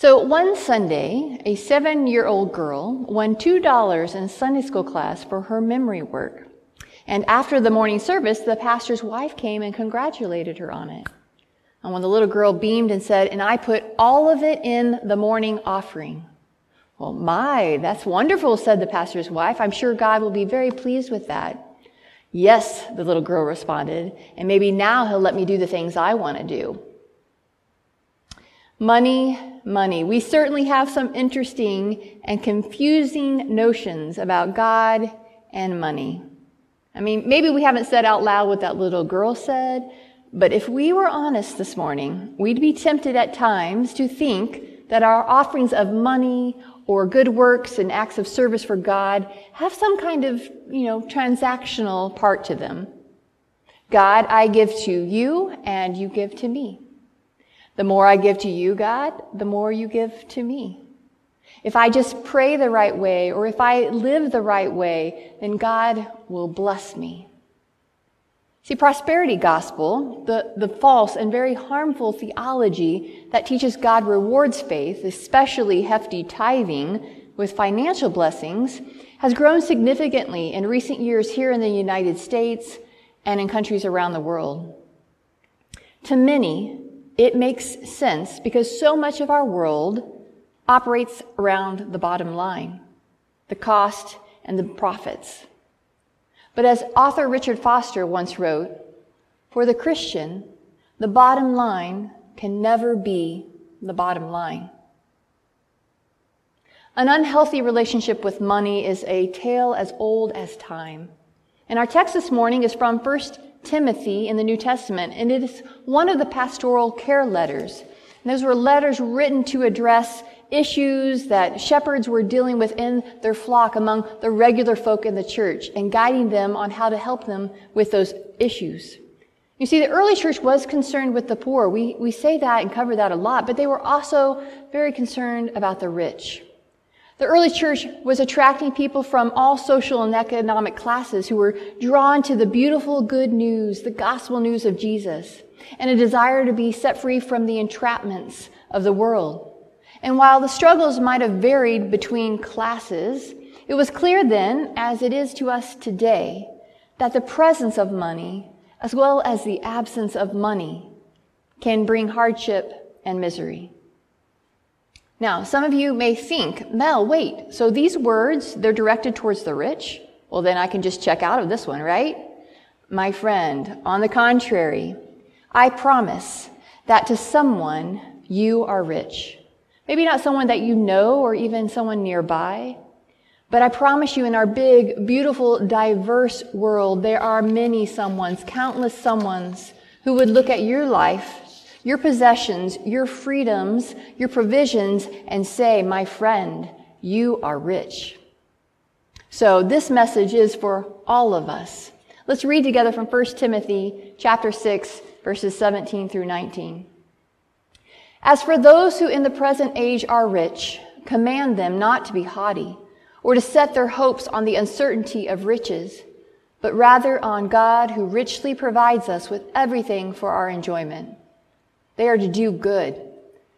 So one Sunday, a seven year old girl won $2 in Sunday school class for her memory work. And after the morning service, the pastor's wife came and congratulated her on it. And when the little girl beamed and said, and I put all of it in the morning offering. Well, my, that's wonderful, said the pastor's wife. I'm sure God will be very pleased with that. Yes, the little girl responded, and maybe now he'll let me do the things I want to do. Money, money. We certainly have some interesting and confusing notions about God and money. I mean, maybe we haven't said out loud what that little girl said, but if we were honest this morning, we'd be tempted at times to think that our offerings of money or good works and acts of service for God have some kind of, you know, transactional part to them. God, I give to you and you give to me. The more I give to you, God, the more you give to me. If I just pray the right way or if I live the right way, then God will bless me. See, prosperity gospel, the, the false and very harmful theology that teaches God rewards faith, especially hefty tithing with financial blessings, has grown significantly in recent years here in the United States and in countries around the world. To many, it makes sense because so much of our world operates around the bottom line, the cost and the profits. But as author Richard Foster once wrote, for the Christian, the bottom line can never be the bottom line. An unhealthy relationship with money is a tale as old as time. And our text this morning is from 1 Timothy in the New Testament, and it is one of the pastoral care letters. And those were letters written to address issues that shepherds were dealing with in their flock among the regular folk in the church and guiding them on how to help them with those issues. You see, the early church was concerned with the poor. We, we say that and cover that a lot, but they were also very concerned about the rich. The early church was attracting people from all social and economic classes who were drawn to the beautiful good news, the gospel news of Jesus, and a desire to be set free from the entrapments of the world. And while the struggles might have varied between classes, it was clear then, as it is to us today, that the presence of money, as well as the absence of money, can bring hardship and misery. Now, some of you may think, Mel, wait, so these words, they're directed towards the rich? Well, then I can just check out of this one, right? My friend, on the contrary, I promise that to someone you are rich. Maybe not someone that you know or even someone nearby, but I promise you in our big, beautiful, diverse world, there are many someones, countless someones who would look at your life your possessions, your freedoms, your provisions, and say, My friend, you are rich. So this message is for all of us. Let's read together from 1 Timothy chapter 6, verses 17 through 19. As for those who in the present age are rich, command them not to be haughty, or to set their hopes on the uncertainty of riches, but rather on God who richly provides us with everything for our enjoyment. They are to do good,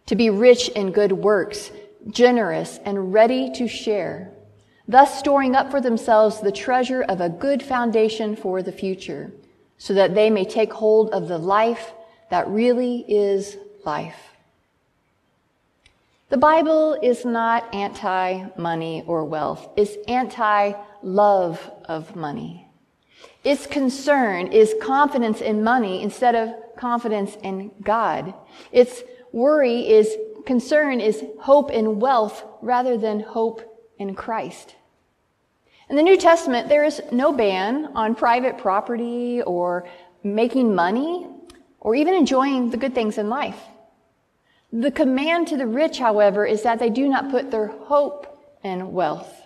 to be rich in good works, generous and ready to share, thus storing up for themselves the treasure of a good foundation for the future, so that they may take hold of the life that really is life. The Bible is not anti money or wealth. It's anti love of money. Its concern is confidence in money instead of confidence in God. Its worry is, concern is hope in wealth rather than hope in Christ. In the New Testament, there is no ban on private property or making money or even enjoying the good things in life. The command to the rich, however, is that they do not put their hope in wealth.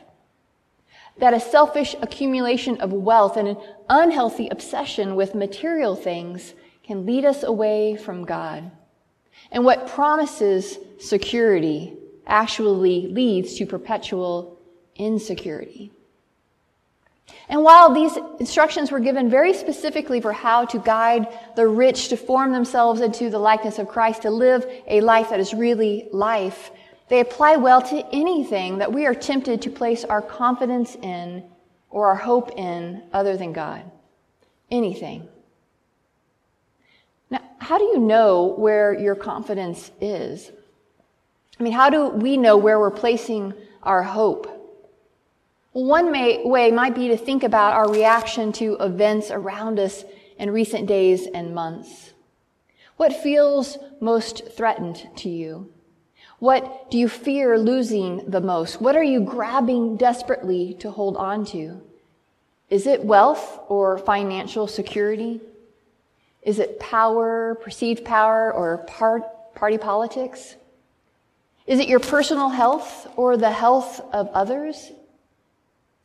That a selfish accumulation of wealth and an unhealthy obsession with material things can lead us away from God. And what promises security actually leads to perpetual insecurity. And while these instructions were given very specifically for how to guide the rich to form themselves into the likeness of Christ, to live a life that is really life, They apply well to anything that we are tempted to place our confidence in or our hope in other than God. Anything. Now, how do you know where your confidence is? I mean, how do we know where we're placing our hope? One may, way might be to think about our reaction to events around us in recent days and months. What feels most threatened to you? What do you fear losing the most? What are you grabbing desperately to hold on to? Is it wealth or financial security? Is it power, perceived power, or part, party politics? Is it your personal health or the health of others?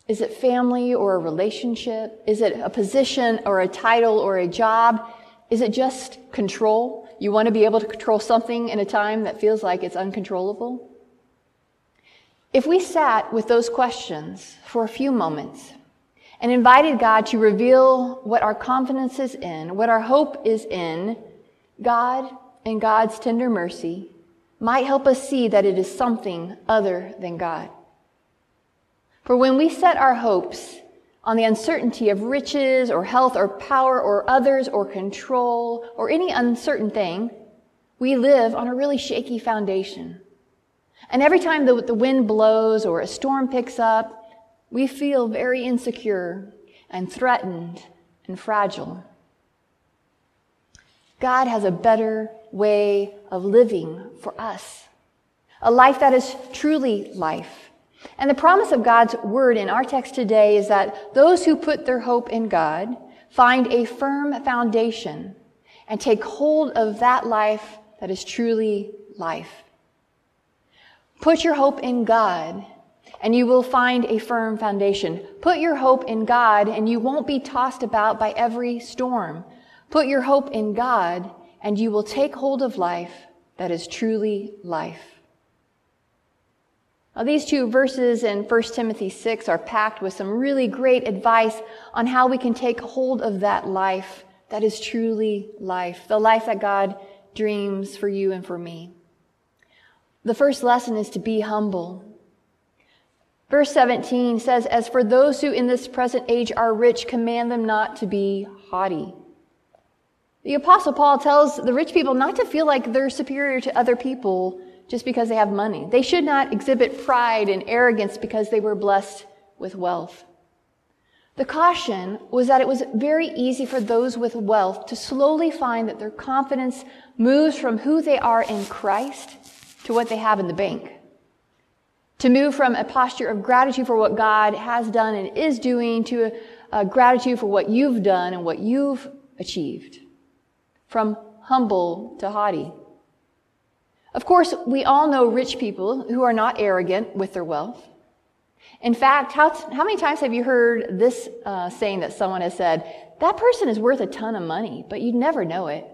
Is it family or a relationship? Is it a position or a title or a job? Is it just control? You want to be able to control something in a time that feels like it's uncontrollable? If we sat with those questions for a few moments and invited God to reveal what our confidence is in, what our hope is in, God and God's tender mercy might help us see that it is something other than God. For when we set our hopes on the uncertainty of riches or health or power or others or control or any uncertain thing, we live on a really shaky foundation. And every time the, the wind blows or a storm picks up, we feel very insecure and threatened and fragile. God has a better way of living for us. A life that is truly life. And the promise of God's word in our text today is that those who put their hope in God find a firm foundation and take hold of that life that is truly life. Put your hope in God and you will find a firm foundation. Put your hope in God and you won't be tossed about by every storm. Put your hope in God and you will take hold of life that is truly life. Now, these two verses in 1 Timothy 6 are packed with some really great advice on how we can take hold of that life that is truly life, the life that God dreams for you and for me. The first lesson is to be humble. Verse 17 says, As for those who in this present age are rich, command them not to be haughty. The apostle Paul tells the rich people not to feel like they're superior to other people just because they have money. They should not exhibit pride and arrogance because they were blessed with wealth. The caution was that it was very easy for those with wealth to slowly find that their confidence moves from who they are in Christ to what they have in the bank. To move from a posture of gratitude for what God has done and is doing to a, a gratitude for what you've done and what you've achieved from humble to haughty. Of course, we all know rich people who are not arrogant with their wealth. In fact, how, how many times have you heard this uh, saying that someone has said, that person is worth a ton of money, but you'd never know it?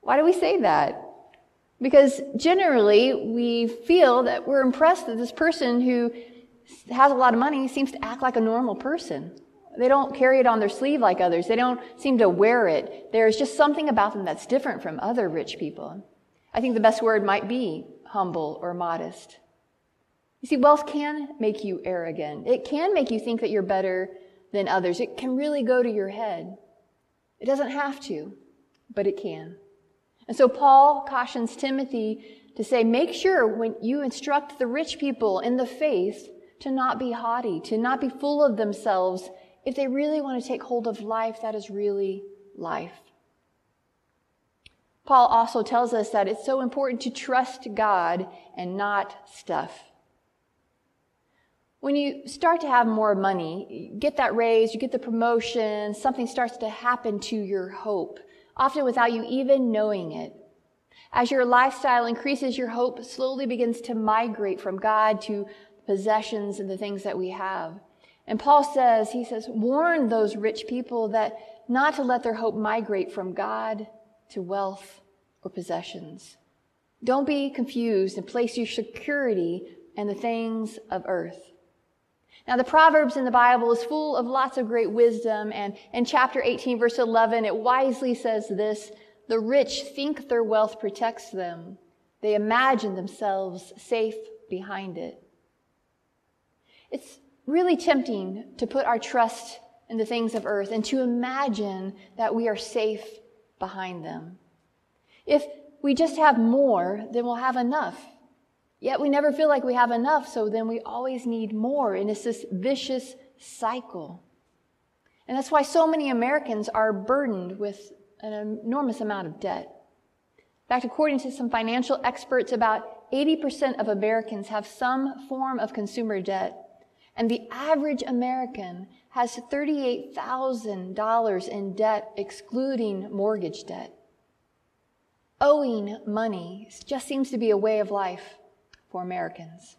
Why do we say that? Because generally we feel that we're impressed that this person who has a lot of money seems to act like a normal person. They don't carry it on their sleeve like others. They don't seem to wear it. There's just something about them that's different from other rich people. I think the best word might be humble or modest. You see, wealth can make you arrogant. It can make you think that you're better than others. It can really go to your head. It doesn't have to, but it can. And so Paul cautions Timothy to say, make sure when you instruct the rich people in the faith to not be haughty, to not be full of themselves if they really want to take hold of life that is really life. Paul also tells us that it's so important to trust God and not stuff. When you start to have more money, you get that raise, you get the promotion, something starts to happen to your hope, often without you even knowing it. As your lifestyle increases, your hope slowly begins to migrate from God to possessions and the things that we have. And Paul says, he says, warn those rich people that not to let their hope migrate from God to wealth or possessions. Don't be confused and place your security in the things of earth. Now, the Proverbs in the Bible is full of lots of great wisdom, and in chapter 18, verse 11, it wisely says this The rich think their wealth protects them, They imagine themselves safe behind it. It's really tempting to put our trust in the things of earth and to imagine that we are safe behind them. If we just have more, then we'll have enough. Yet we never feel like we have enough, so then we always need more. And it's this vicious cycle. And that's why so many Americans are burdened with an enormous amount of debt. In fact, according to some financial experts, about 80% of Americans have some form of consumer debt. And the average American has $38,000 in debt, excluding mortgage debt. Owing money just seems to be a way of life for Americans.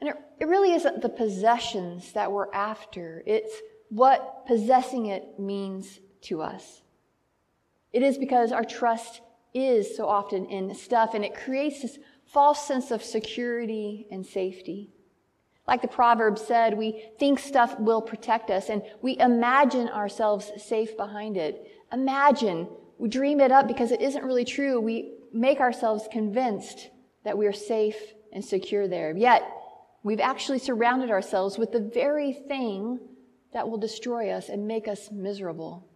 And it, it really isn't the possessions that we're after, it's what possessing it means to us. It is because our trust is so often in stuff and it creates this false sense of security and safety. Like the proverb said, we think stuff will protect us and we imagine ourselves safe behind it. Imagine, we dream it up because it isn't really true. We make ourselves convinced that we are safe and secure there. Yet, we've actually surrounded ourselves with the very thing that will destroy us and make us miserable.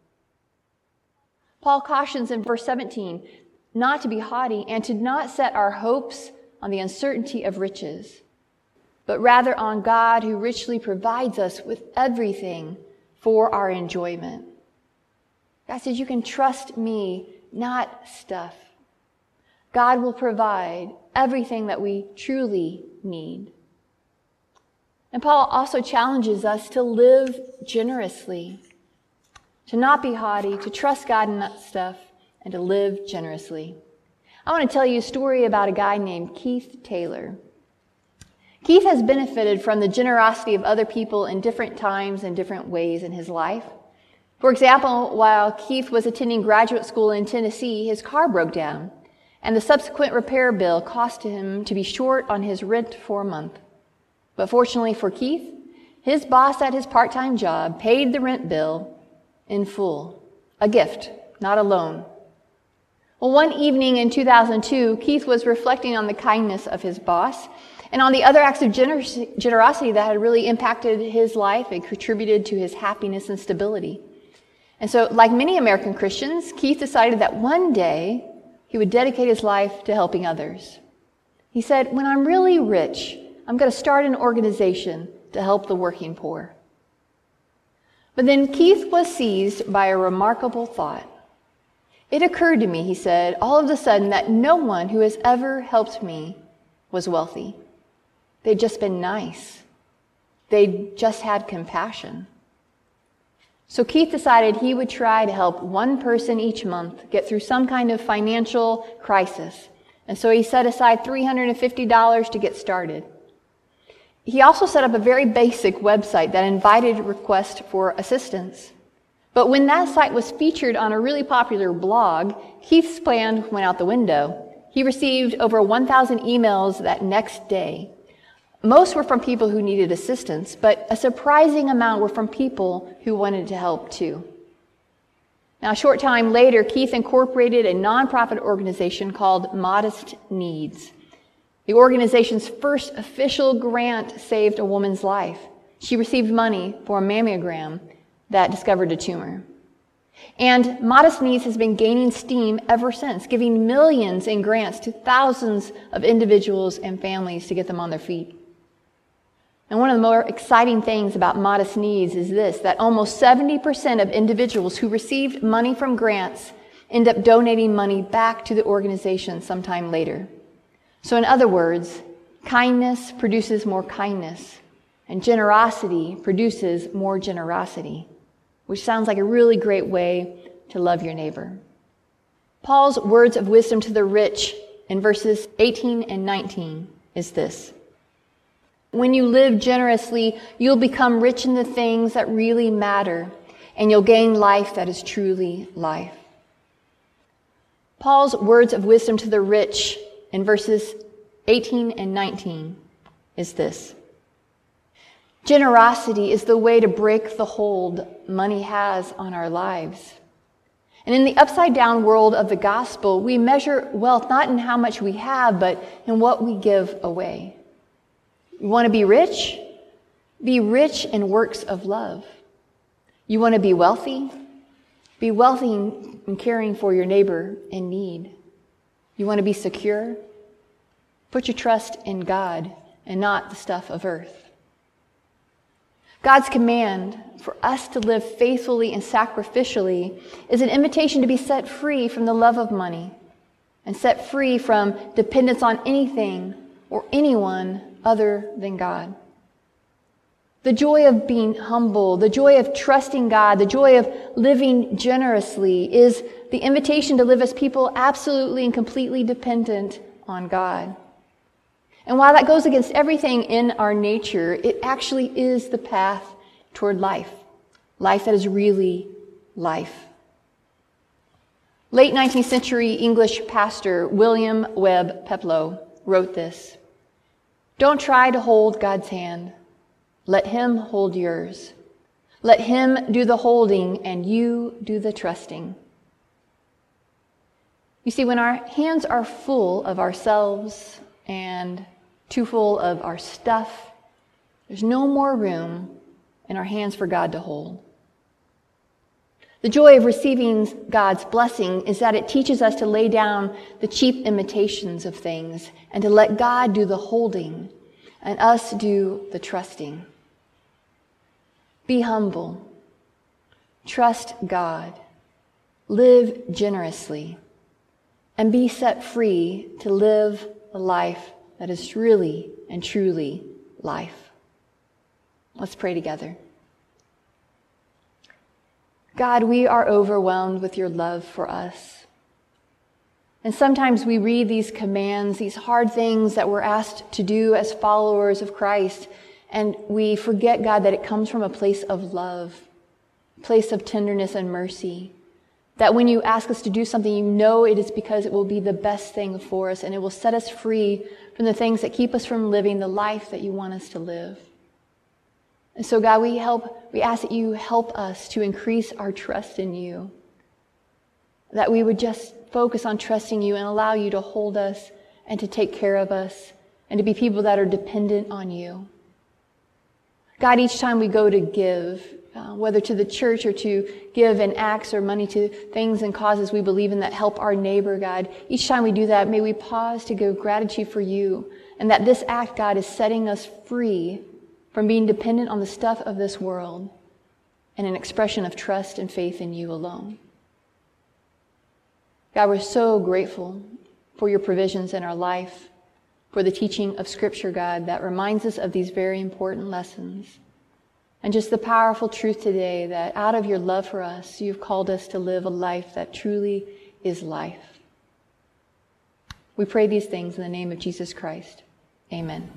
Paul cautions in verse 17 not to be haughty and to not set our hopes on the uncertainty of riches, but rather on God who richly provides us with everything for our enjoyment. God says, You can trust me, not stuff. God will provide everything that we truly need. And Paul also challenges us to live generously, to not be haughty, to trust God in that stuff, and to live generously. I want to tell you a story about a guy named Keith Taylor. Keith has benefited from the generosity of other people in different times and different ways in his life. For example, while Keith was attending graduate school in Tennessee, his car broke down and the subsequent repair bill cost him to be short on his rent for a month. But fortunately for Keith, his boss at his part time job paid the rent bill in full. A gift, not a loan. Well, one evening in 2002, Keith was reflecting on the kindness of his boss and on the other acts of generosity that had really impacted his life and contributed to his happiness and stability. And so, like many American Christians, Keith decided that one day he would dedicate his life to helping others. He said, When I'm really rich, I'm going to start an organization to help the working poor. But then Keith was seized by a remarkable thought. It occurred to me, he said, all of a sudden that no one who has ever helped me was wealthy. They'd just been nice. They'd just had compassion. So Keith decided he would try to help one person each month get through some kind of financial crisis. And so he set aside $350 to get started. He also set up a very basic website that invited requests for assistance. But when that site was featured on a really popular blog, Keith's plan went out the window. He received over 1,000 emails that next day most were from people who needed assistance, but a surprising amount were from people who wanted to help too. Now, a short time later, Keith incorporated a nonprofit organization called Modest Needs. The organization's first official grant saved a woman's life. She received money for a mammogram that discovered a tumor. And Modest Needs has been gaining steam ever since, giving millions in grants to thousands of individuals and families to get them on their feet. And one of the more exciting things about modest needs is this that almost 70% of individuals who received money from grants end up donating money back to the organization sometime later. So, in other words, kindness produces more kindness, and generosity produces more generosity, which sounds like a really great way to love your neighbor. Paul's words of wisdom to the rich in verses 18 and 19 is this. When you live generously, you'll become rich in the things that really matter, and you'll gain life that is truly life. Paul's words of wisdom to the rich in verses 18 and 19 is this. Generosity is the way to break the hold money has on our lives. And in the upside down world of the gospel, we measure wealth not in how much we have, but in what we give away. You want to be rich? Be rich in works of love. You want to be wealthy? Be wealthy in caring for your neighbor in need. You want to be secure? Put your trust in God and not the stuff of earth. God's command for us to live faithfully and sacrificially is an invitation to be set free from the love of money and set free from dependence on anything or anyone other than God. The joy of being humble, the joy of trusting God, the joy of living generously is the invitation to live as people absolutely and completely dependent on God. And while that goes against everything in our nature, it actually is the path toward life. Life that is really life. Late 19th century English pastor William Webb Peploe wrote this Don't try to hold God's hand. Let Him hold yours. Let Him do the holding and you do the trusting. You see, when our hands are full of ourselves and too full of our stuff. There's no more room in our hands for God to hold. The joy of receiving God's blessing is that it teaches us to lay down the cheap imitations of things and to let God do the holding and us do the trusting. Be humble. Trust God. Live generously and be set free to live a life that is really and truly life. Let's pray together. God, we are overwhelmed with your love for us. And sometimes we read these commands, these hard things that we're asked to do as followers of Christ, and we forget, God, that it comes from a place of love, place of tenderness and mercy. That when you ask us to do something, you know it is because it will be the best thing for us and it will set us free from the things that keep us from living the life that you want us to live. And so, God, we help, we ask that you help us to increase our trust in you. That we would just focus on trusting you and allow you to hold us and to take care of us and to be people that are dependent on you. God, each time we go to give, uh, whether to the church or to give in acts or money to things and causes we believe in that help our neighbor, God. Each time we do that, may we pause to give gratitude for you and that this act, God, is setting us free from being dependent on the stuff of this world and an expression of trust and faith in you alone. God, we're so grateful for your provisions in our life, for the teaching of Scripture, God, that reminds us of these very important lessons. And just the powerful truth today that out of your love for us, you've called us to live a life that truly is life. We pray these things in the name of Jesus Christ. Amen.